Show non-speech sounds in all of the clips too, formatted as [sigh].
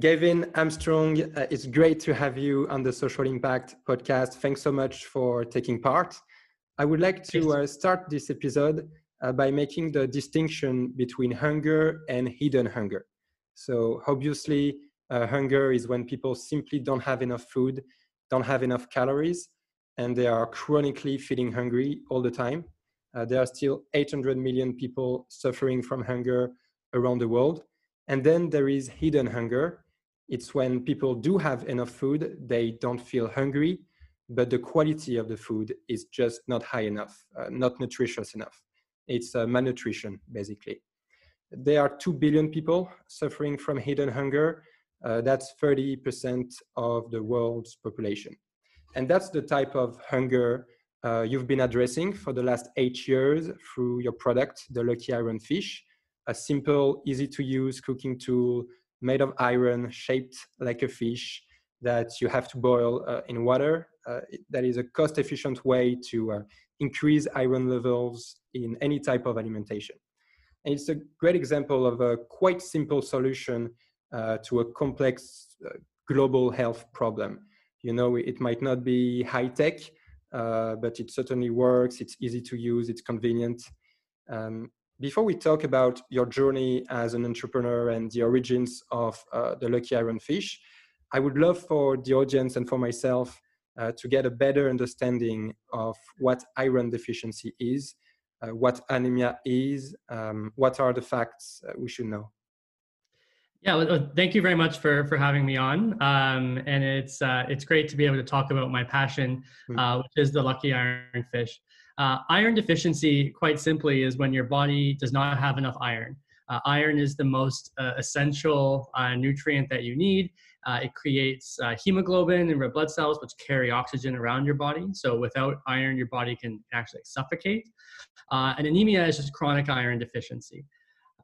Gavin Armstrong, uh, it's great to have you on the Social Impact podcast. Thanks so much for taking part. I would like to uh, start this episode uh, by making the distinction between hunger and hidden hunger. So, obviously, uh, hunger is when people simply don't have enough food, don't have enough calories, and they are chronically feeling hungry all the time. Uh, there are still 800 million people suffering from hunger around the world. And then there is hidden hunger. It's when people do have enough food, they don't feel hungry, but the quality of the food is just not high enough, uh, not nutritious enough. It's uh, malnutrition, basically. There are 2 billion people suffering from hidden hunger. Uh, that's 30% of the world's population. And that's the type of hunger uh, you've been addressing for the last eight years through your product, the Lucky Iron Fish, a simple, easy to use cooking tool made of iron, shaped like a fish that you have to boil uh, in water. Uh, that is a cost efficient way to uh, increase iron levels in any type of alimentation. And it's a great example of a quite simple solution uh, to a complex uh, global health problem. You know, it might not be high tech, uh, but it certainly works. It's easy to use. It's convenient. Um, before we talk about your journey as an entrepreneur and the origins of uh, the Lucky Iron Fish, I would love for the audience and for myself uh, to get a better understanding of what iron deficiency is, uh, what anemia is, um, what are the facts we should know. Yeah, well, thank you very much for for having me on. Um, and it's uh, it's great to be able to talk about my passion, hmm. uh, which is the lucky iron fish. Uh, iron deficiency, quite simply, is when your body does not have enough iron. Uh, iron is the most uh, essential uh, nutrient that you need. it creates hemoglobin and red blood cells, which carry oxygen around your body. So without iron, your body can actually suffocate. and anemia is just chronic iron deficiency.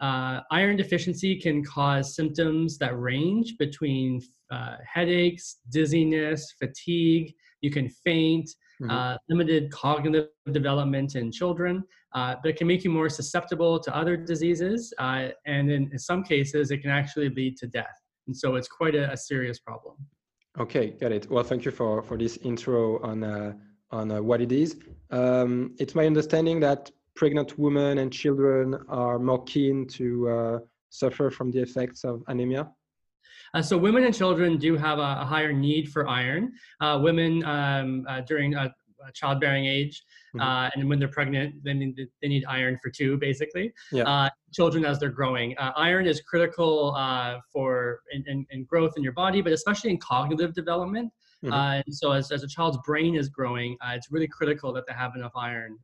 Uh, iron deficiency can cause symptoms that range between uh, headaches, dizziness, fatigue. You can faint, mm-hmm. uh, limited cognitive development in children, uh, but it can make you more susceptible to other diseases. Uh, and in, in, some cases, it can actually lead to death. And so it's quite a, a serious problem. Okay, got it. Well, thank you for, for this intro on, uh, on what it is. Um, it's my understanding that pregnant women and children are more keen to uh, suffer from the effects of anemia? Uh, so women and children do have a, a higher need for iron. Uh, women um, uh, during childbearing age mm-hmm. Uh, and when they're pregnant, they need, they need iron for two, basically. Yeah. Uh, children as they're growing. iron is critical for in, in, in, growth in your body, but especially in cognitive development. Mm-hmm. and so as, as a child's brain is growing, it's really critical that they have enough iron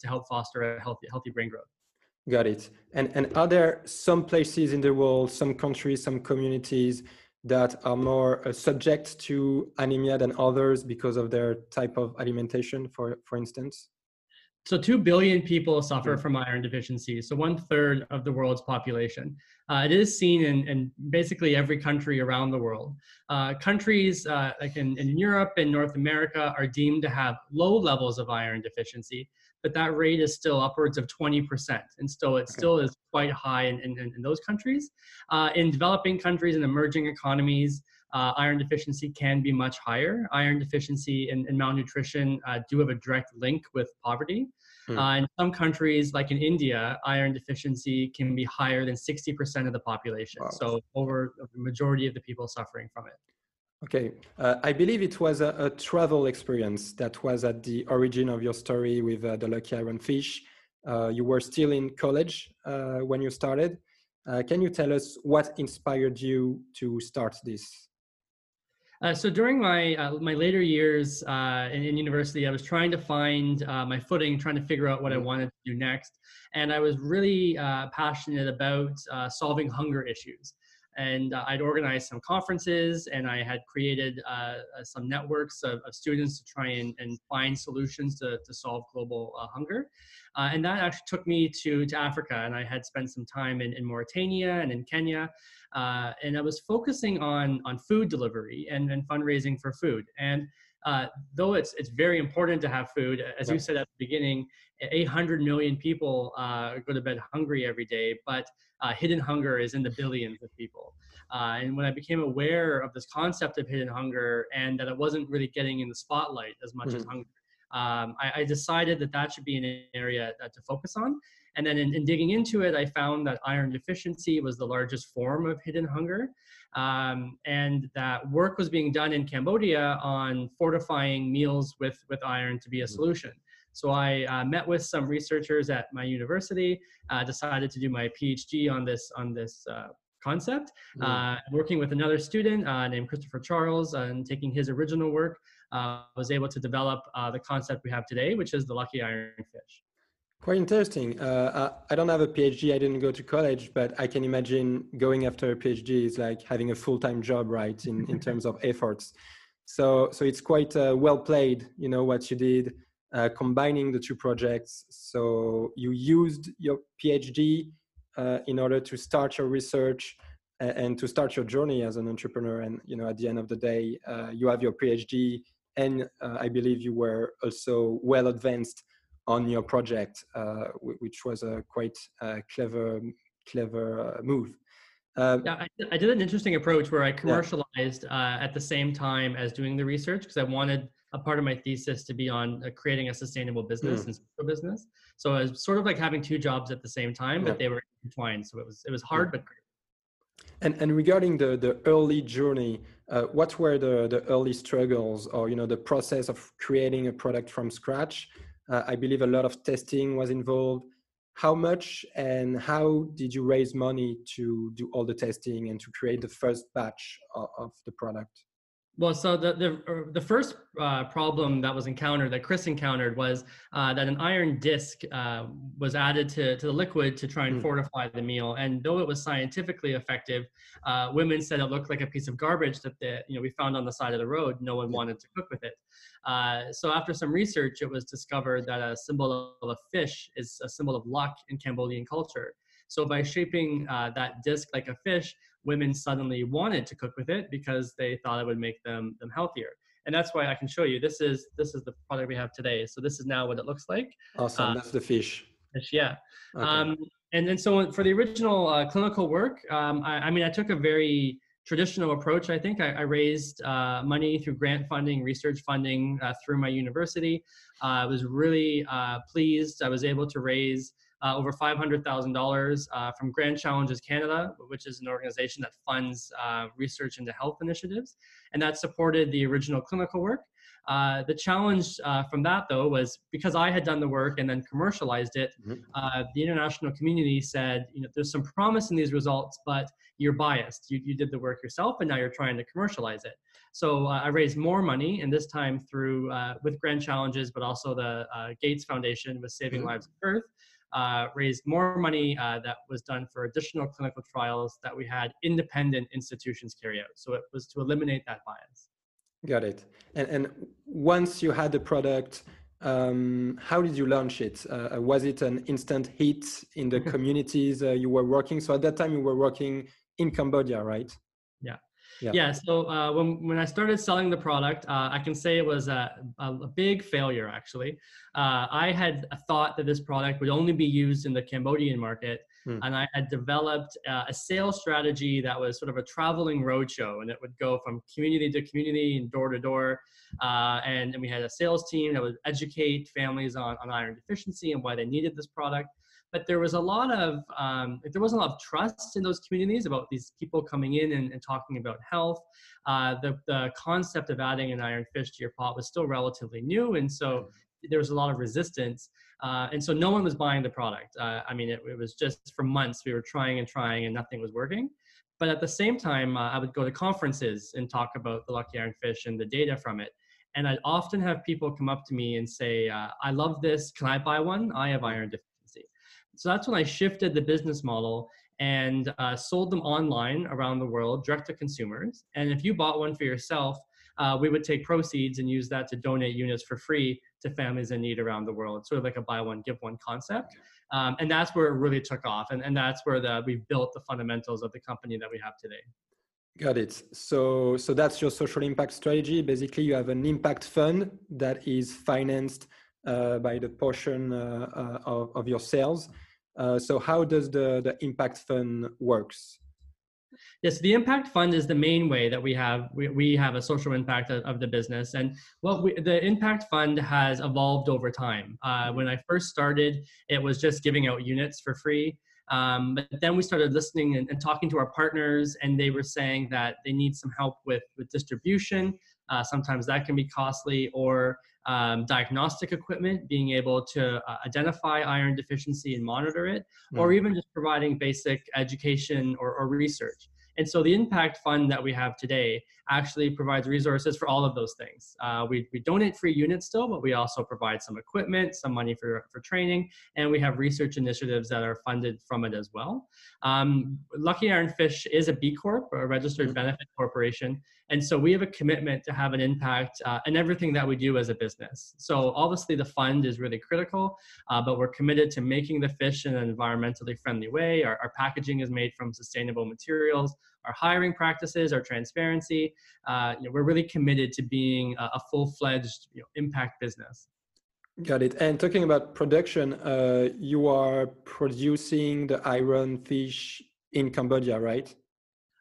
to help foster a healthy healthy brain growth. Got it. And and are there some places in the world, some countries, some communities that are more uh, subject to anemia than others because of their type of alimentation, for for instance? So, 2 billion people suffer hmm. from iron deficiency, so one third of the world's population. Uh, it is seen in, in, basically every country around the world. Uh, countries uh, like in, in, Europe and North America are deemed to have low levels of iron deficiency, but that rate is still upwards of 20%. And so it still is quite high in, in, in those countries. Uh, in developing countries and emerging economies, uh, iron deficiency can be much higher. Iron deficiency and, and malnutrition uh, do have a direct link with poverty. Mm. Uh, in some countries, like in India, iron deficiency can be higher than 60% of the population. Wow. So, over the majority of the people suffering from it. Okay, uh, I believe it was a, a, travel experience that was at the origin of your story with uh, the Lucky Iron Fish. Uh, you were still in college uh, when you started. Uh, can you tell us what inspired you to start this? Uh, so during my uh, my later years uh, in, in, university, I was trying to find uh, my footing, trying to figure out what I mm-hmm. wanted to do next, and I was really uh, passionate about uh, solving hunger issues. And uh, I'd organized some conferences, and I had created uh, uh, some networks of, of, students to try and, and find solutions to, to solve global hunger. and that actually took me to, to Africa, and I had spent some time in, in Mauritania and in Kenya. Uh, and I was focusing on on food delivery and, and fundraising for food. And uh, though it's it's very important to have food, as right. you said at the beginning, 800 million people uh, go to bed hungry every day, but uh, hidden hunger is in the billions of people. Uh, and when I became aware of this concept of hidden hunger and that it wasn't really getting in the spotlight as much mm-hmm. as hunger, um, I, I, decided that that should be an area to focus on. And then in, in, digging into it, I found that iron deficiency was the largest form of hidden hunger. Um, and that work was being done in Cambodia on fortifying meals with, with iron to be a mm-hmm. So I uh, met with some researchers at my university, uh, decided to do my PhD on this on this uh, concept. Mm. working with another student uh, named Christopher Charles and taking his original work, uh, was able to develop the concept we have today, which is the lucky ironfish. Quite interesting. Uh, I don't have a PhD. I didn't go to college, but I can imagine going after a PhD is like having a full-time job, right? In in [laughs] terms of efforts. So so it's quite uh, well played. You know what you did, uh, combining the two projects. So you used your PhD uh, in order to start your research and to start your journey as an entrepreneur. And you know, at the end of the day, uh, you have your PhD, and uh, I believe you were also well advanced on your project, uh, which was a quite uh, clever, clever move. Uh, yeah, I, I, did an interesting approach where I commercialized yeah. uh, at the same time as doing the research because I wanted a part of my thesis to be on uh, creating a sustainable business mm. and social business. So I was sort of like having two jobs at the same time, yeah. but they were intertwined. So it was it was hard, yeah. but great. And and regarding the the early journey, uh, what were the the early struggles, or you know the process of creating a product from scratch? Uh, I believe a lot of testing was involved. How much and how did you raise money to do all the testing and to create the first batch of, of the product? Well, so the the, er, the first uh, problem that was encountered, that Chris encountered, was uh, that an iron disc uh, was added to, to the liquid to try and mm. fortify the meal. And though it was scientifically effective, uh, women said it looked like a piece of garbage that the, you know we found on the side of the road. No one wanted to cook with it. Uh, so after some research, it was discovered that a symbol of a fish is a symbol of luck in Cambodian culture. So by shaping uh, that disc like a fish, women suddenly wanted to cook with it because they thought it would make them them healthier. And that's why i can show you this is this is the product we have today. So this is now what it looks like. Awesome. Uh, that's the fish. fish yeah. Okay. um, and then so for the original uh, clinical work um, I, I, mean i took a very traditional approach i think. I, I raised uh, money through grant funding research funding uh, through my university. Uh, i was really uh, pleased. I was able to raise uh, over $500,000 uh, from Grand Challenges Canada, which is an organization that funds uh, research into health initiatives, and that supported the original clinical work. Uh, the challenge uh, from that, though, was because I had done the work and then commercialized it, mm-hmm. Uh, the international community said, you know, there's some promise in these results, but you're biased. You, you did the work yourself, and now you're trying to commercialize it. So I raised more money, and this time through with Grand Challenges, but also the Gates Foundation with Saving mm-hmm. Lives at Birth uh, raised more money uh, that was done for additional clinical trials that we had independent institutions carry out. So it was to eliminate that bias. Got it. And, and once you had the product, um, how did you launch it? Uh, uh was it an instant hit in the [laughs] communities uh, you were working? So at that time, you were working in Cambodia, right? Yeah. So uh, when, when I started selling the product, uh, I can say it was a, a, a big failure, actually. Uh, I had thought that this product would only be used in the Cambodian market. Hmm. And I had developed uh, a sales strategy that was sort of a traveling roadshow, and it would go from community to community and door to door. Uh, and, and we had a sales team that would educate families on, on iron deficiency and why they needed this product but there was a lot of um, there wasn't a lot of trust in those communities about these people coming in and, and talking about health uh, the, the concept of adding an iron fish to your pot was still relatively new and so mm. there was a lot of resistance uh, and so no one was buying the product uh, i mean it, it, was just for months we were trying and trying and nothing was working but at the same time uh, i would go to conferences and talk about the lucky iron fish and the data from it and I'd often have people come up to me and say, uh, I love this. Can I buy one? I have iron so that's when I shifted the business model and uh, sold them online around the world, direct to consumers. And if you bought one for yourself, uh, we would take proceeds and use that to donate units for free to families in need around the world, sort of like a buy one, give one concept. Um, and that's where it really took off. And, and that's where the, we've built the fundamentals of the company that we have today. Got it. So, so that's your social impact strategy. Basically, you have an impact fund that is financed uh, by the portion uh, uh of, of your sales uh, so how does the, the impact fund works? Yes, the impact fund is the main way that we have we, we have a social impact of, of the business, and what we, the impact fund has evolved over time. Uh, when I first started, it was just giving out units for free. Um, but then we started listening and, and, talking to our partners, and they were saying that they need some help with with distribution. Uh, sometimes that can be costly, or um, diagnostic equipment, being able to uh, identify iron deficiency and monitor it, mm. or even just providing basic education or, or research. And so the impact fund that we have today actually provides resources for all of those things. Uh, we, we donate free units still, but we also provide some equipment, some money for, for training, and we have research initiatives that are funded from it as well. Um, Lucky Iron Fish is a B Corp, a registered mm-hmm. benefit corporation, and so we have a commitment to have an impact uh, in everything that we do as a business. So obviously the fund is really critical, uh, but we're committed to making the fish in an environmentally friendly way. Our, our packaging is made from sustainable materials. Our hiring practices, our transparency, uh, you know, we're really committed to being a, a full-fledged you know, impact business. Got it. And talking about production, uh, you are producing the iron fish in Cambodia, right?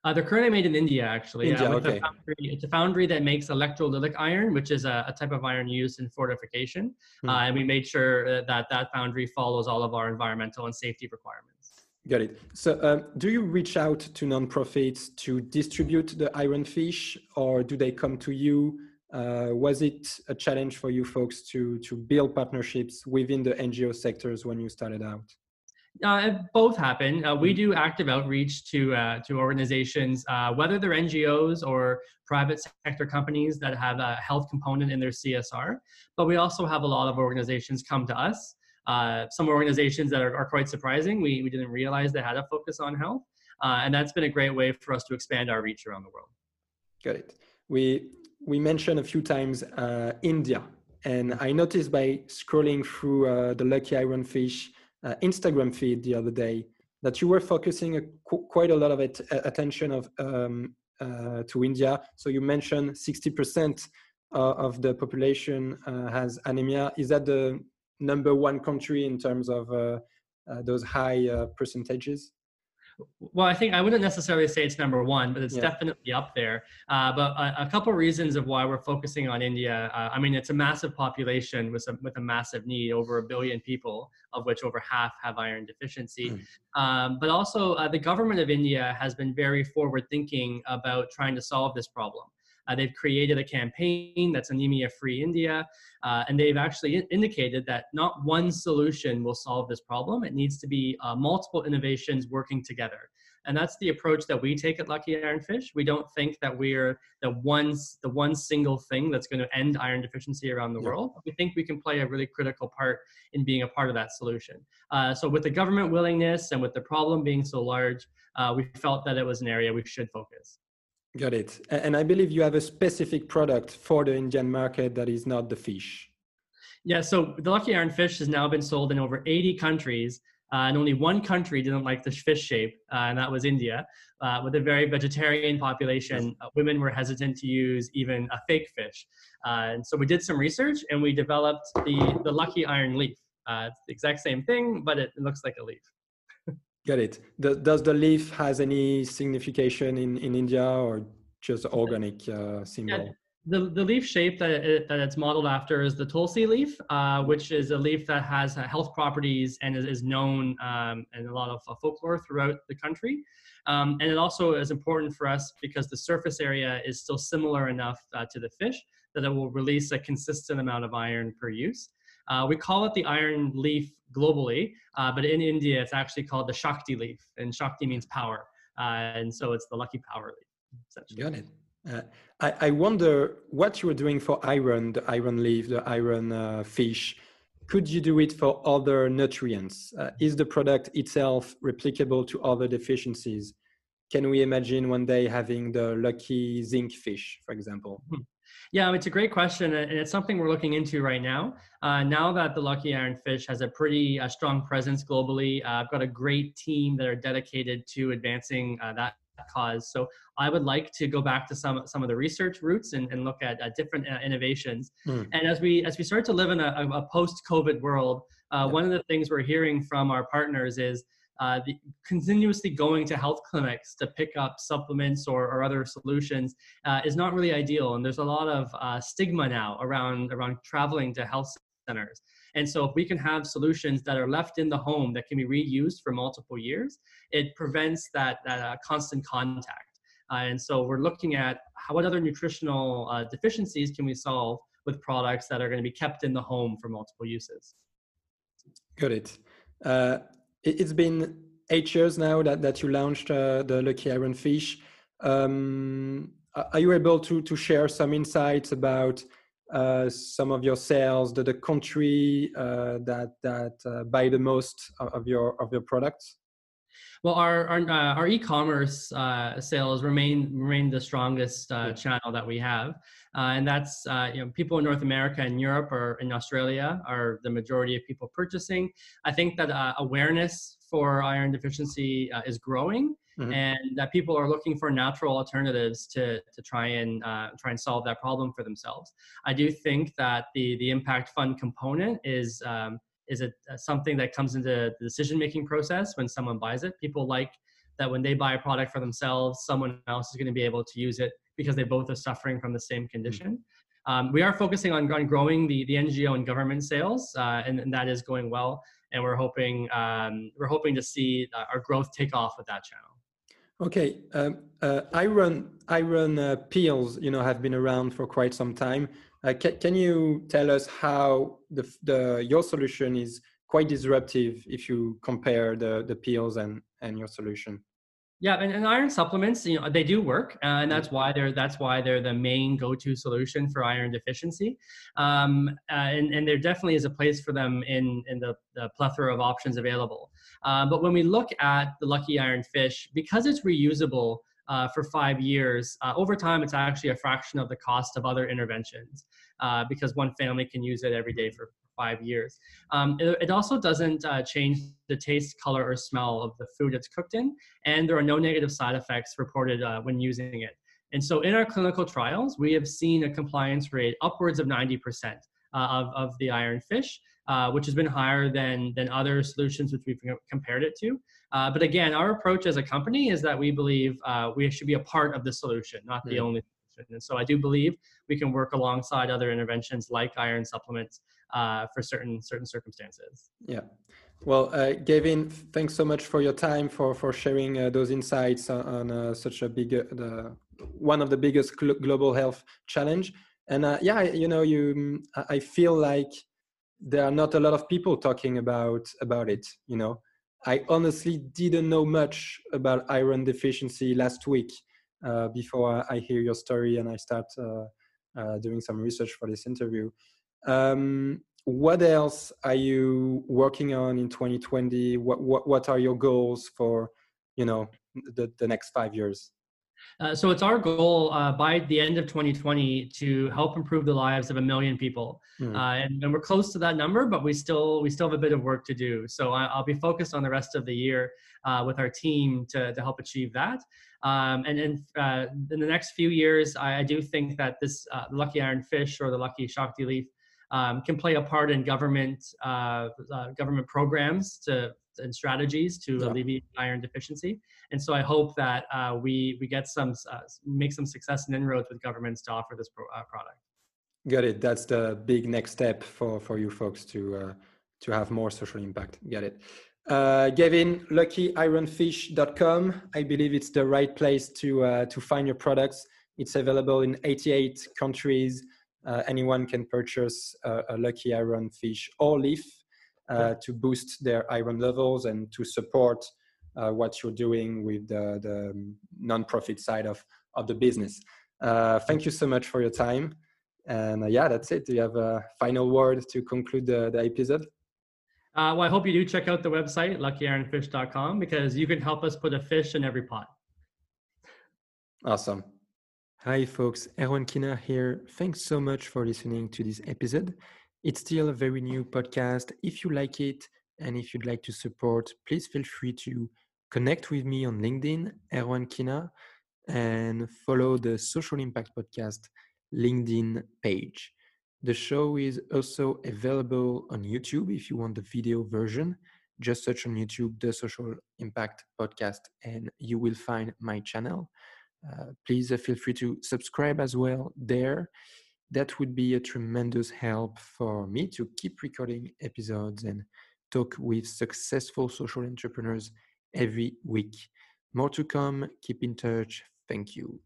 Uh, they're currently made in India, actually. India, okay. Foundry, it's a foundry that makes electrolytic iron, which is a, a type of iron used in fortification. Hmm. Uh, and we made sure that that foundry follows all of our environmental and safety requirements. Got it. So, um, do you reach out to nonprofits to distribute the iron fish, or do they come to you? Uh, was it a challenge for you folks to to build partnerships within the NGO sectors when you started out? Uh, both happen. Uh, we mm-hmm. do active outreach to uh, to organizations, uh, whether they're NGOs or private sector companies that have a health component in their CSR. But we also have a lot of organizations come to us. Uh, some organizations that are, are, quite surprising. We we didn't realize they had a focus on health, uh, and that's been a great way for us to expand our reach around the world. Got it. We we mentioned a few times India, and I noticed by scrolling through the Lucky Iron Fish uh, Instagram feed the other day that you were focusing a, qu- quite a lot of it, uh, attention of um, uh, to India. So you mentioned 60% uh, of the population uh, has anemia. Is that the number one country in terms of uh, those high percentages? Well, I think I wouldn't necessarily say it's number one, but it's yeah. definitely up there. Uh, but a, a, couple of reasons of why we're focusing on India. Uh, I mean, it's a massive population with a, with a massive need, over a billion people, of which over half have iron deficiency. Mm. Um, but also, uh, the government of India has been very forward thinking about trying to solve this problem. Uh, they've created a campaign that's Anemia Free India, uh, and they've actually indicated that not one solution will solve this problem. It needs to be uh, multiple innovations working together. And that's the approach that we take at Lucky Iron Fish. We don't think that we're the one, the one single thing that's going to end iron deficiency around the world. We think we can play a really critical part in being a part of that solution. Uh, so with the government willingness and with the problem being so large, uh, we felt that it was an area we should focus. Got it. And I believe you have a specific product for the Indian market that is not the fish. Yeah, so the Lucky Iron Fish has now been sold in over 80 countries, uh, and only one country didn't like the fish shape, uh, and that was India. Uh, with a very vegetarian population, uh, women were hesitant to use even a fake fish. Uh, and so we did some research, and we developed the, the Lucky Iron Leaf. Uh, it's the exact same thing, but it, it looks like a leaf. Got it. does the leaf has any signification in, in India or just organic uh, symbol? Yeah, the, the leaf shape that, it, that it's modeled after is the tulsi leaf, uh, which is a leaf that has uh, health properties and is, is known um, in a lot of uh, folklore throughout the country. Um, and it also is important for us because the surface area is still similar enough uh, to the fish that it will release a consistent amount of iron per use. Uh, we call it the iron leaf globally, uh, but in India, it's actually called the Shakti leaf, and Shakti means power. Uh, and so it's the lucky power leaf. Got it. Uh, I, I, wonder what you were doing for iron, the iron leaf, the iron uh, fish. Could you do it for other nutrients? Uh, is the product itself replicable to other deficiencies? Can we imagine one day having the lucky zinc fish, for example? Hmm. Yeah, it's a great question, and it's something we're looking into right now. Uh, now that the Lucky Iron Fish has a pretty uh, strong presence globally, uh, I've got a great team that are dedicated to advancing uh, that cause. So I would like to go back to some some of the research roots and, and look at different uh, innovations. Mm. And as we as we start to live in a, a post-COVID world, uh, yeah. one of the things we're hearing from our partners is uh, the, continuously going to health clinics to pick up supplements or, or other solutions uh, is not really ideal. And there's a lot of uh, stigma now around, around traveling to health centers. And so if we can have solutions that are left in the home that can be reused for multiple years, it prevents that, that uh, constant contact. Uh, and so we're looking at how, what other nutritional uh, deficiencies can we solve with products that are going to be kept in the home for multiple uses. Got it. Uh, it has been eight years now that, that you launched uh, the Lucky Iron Fish. Um, are you able to, to share some insights about uh, some of your sales, the, the country uh, that that uh, buy the most of your of your products? Well, our our, uh, our e-commerce uh, sales remain remain the strongest uh, channel that we have, and that's you know people in North America and Europe or in Australia are the majority of people purchasing. I think that awareness for iron deficiency is growing mm-hmm. and that people are looking for natural alternatives to to try and uh, try and solve that problem for themselves. I do think that the the impact fund component is um, is a something that comes into the decision making process when someone buys it. People like that when they buy a product for themselves, someone else is going to be able to use it because they both are suffering from the same mm-hmm. condition. Mm-hmm. Um, we are focusing on, on growing the, the NGO and government sales, uh, and, and, that is going well. And we're hoping um, we're hoping to see uh, our growth take off with that channel. Okay, um, uh, iron iron uh, pills, you know, have been around for quite some time. Uh, can, can you tell us how the, the your solution is quite disruptive if you compare the the pills and and your solution? Yeah, and, and, iron supplements, you know, they do work, uh, and that's why they're that's why they're the main go-to solution for iron deficiency. Um, uh, and, and there definitely is a place for them in in the, the plethora of options available. Uh, but when we look at the Lucky Iron Fish, because it's reusable uh, for five years, uh, over time it's actually a fraction of the cost of other interventions, uh, because one family can use it every day for five years. Um, it, it, also doesn't uh, change the taste, color, or smell of the food it's cooked in, and there are no negative side effects reported uh, when using it. And so in our clinical trials, we have seen a compliance rate upwards of 90% uh, of, of the iron fish, which has been higher than, than other solutions which we've compared it to. Uh, but again, our approach as a company is that we believe uh, we should be a part of the solution, not the mm. only solution. And so I do believe we can work alongside other interventions like iron supplements uh, for certain certain circumstances. Yeah. Well, uh, Gavin, thanks so much for your time for for sharing uh, those insights on, on uh, such a big uh, the one of the biggest global health challenge. And uh, yeah, you know, you I feel like there are not a lot of people talking about about it. You know, I honestly didn't know much about iron deficiency last week uh, before I hear your story and I start uh, uh, doing some research for this interview. Um, what else are you working on in 2020? What, what, what are your goals for, you know, the, the next five years? Uh, so it's our goal uh, by the end of 2020 to help improve the lives of a million people, mm. uh, and, and, we're close to that number, but we still we still have a bit of work to do. So I, will be focused on the rest of the year uh, with our team to, to help achieve that. Um, and in, uh, in the next few years, I, I do think that this uh, Lucky Iron Fish or the Lucky Shakti Leaf um, can play a part in government uh, uh, government programs to and strategies to yeah. alleviate iron deficiency. And so I hope that uh, we we get some uh, make some success and inroads with governments to offer this pro- uh, product. Got it. That's the big next step for for you folks to uh, to have more social impact. Got it. Uh, Gavin, luckyironfish.com. I believe it's the right place to uh, to find your products. It's available in 88 countries uh, anyone can purchase a, a, lucky iron fish or leaf uh, to boost their iron levels and to support uh, what you're doing with the, the non-profit side of, of the business. Uh, thank you so much for your time. And uh, yeah, that's it. Do you have a final word to conclude the, the episode? Uh, well, I hope you do check out the website, luckyironfish.com, because you can help us put a fish in every pot. Awesome. Hi, folks. Erwan Quinat here. Thanks so much for listening to this episode. It's still a very new podcast. If you like it and if you'd like to support, please feel free to connect with me on LinkedIn, Erwan Quinat, and follow the Social Impact Podcast LinkedIn page. The show is also available on YouTube if you want the video version. just search on YouTube the Social Impact Podcast and you will find my channel. Uh, please uh, feel free to subscribe as well there. That would be a tremendous help for me to keep recording episodes and talk with successful social entrepreneurs every week. More to come. Keep in touch. Thank you.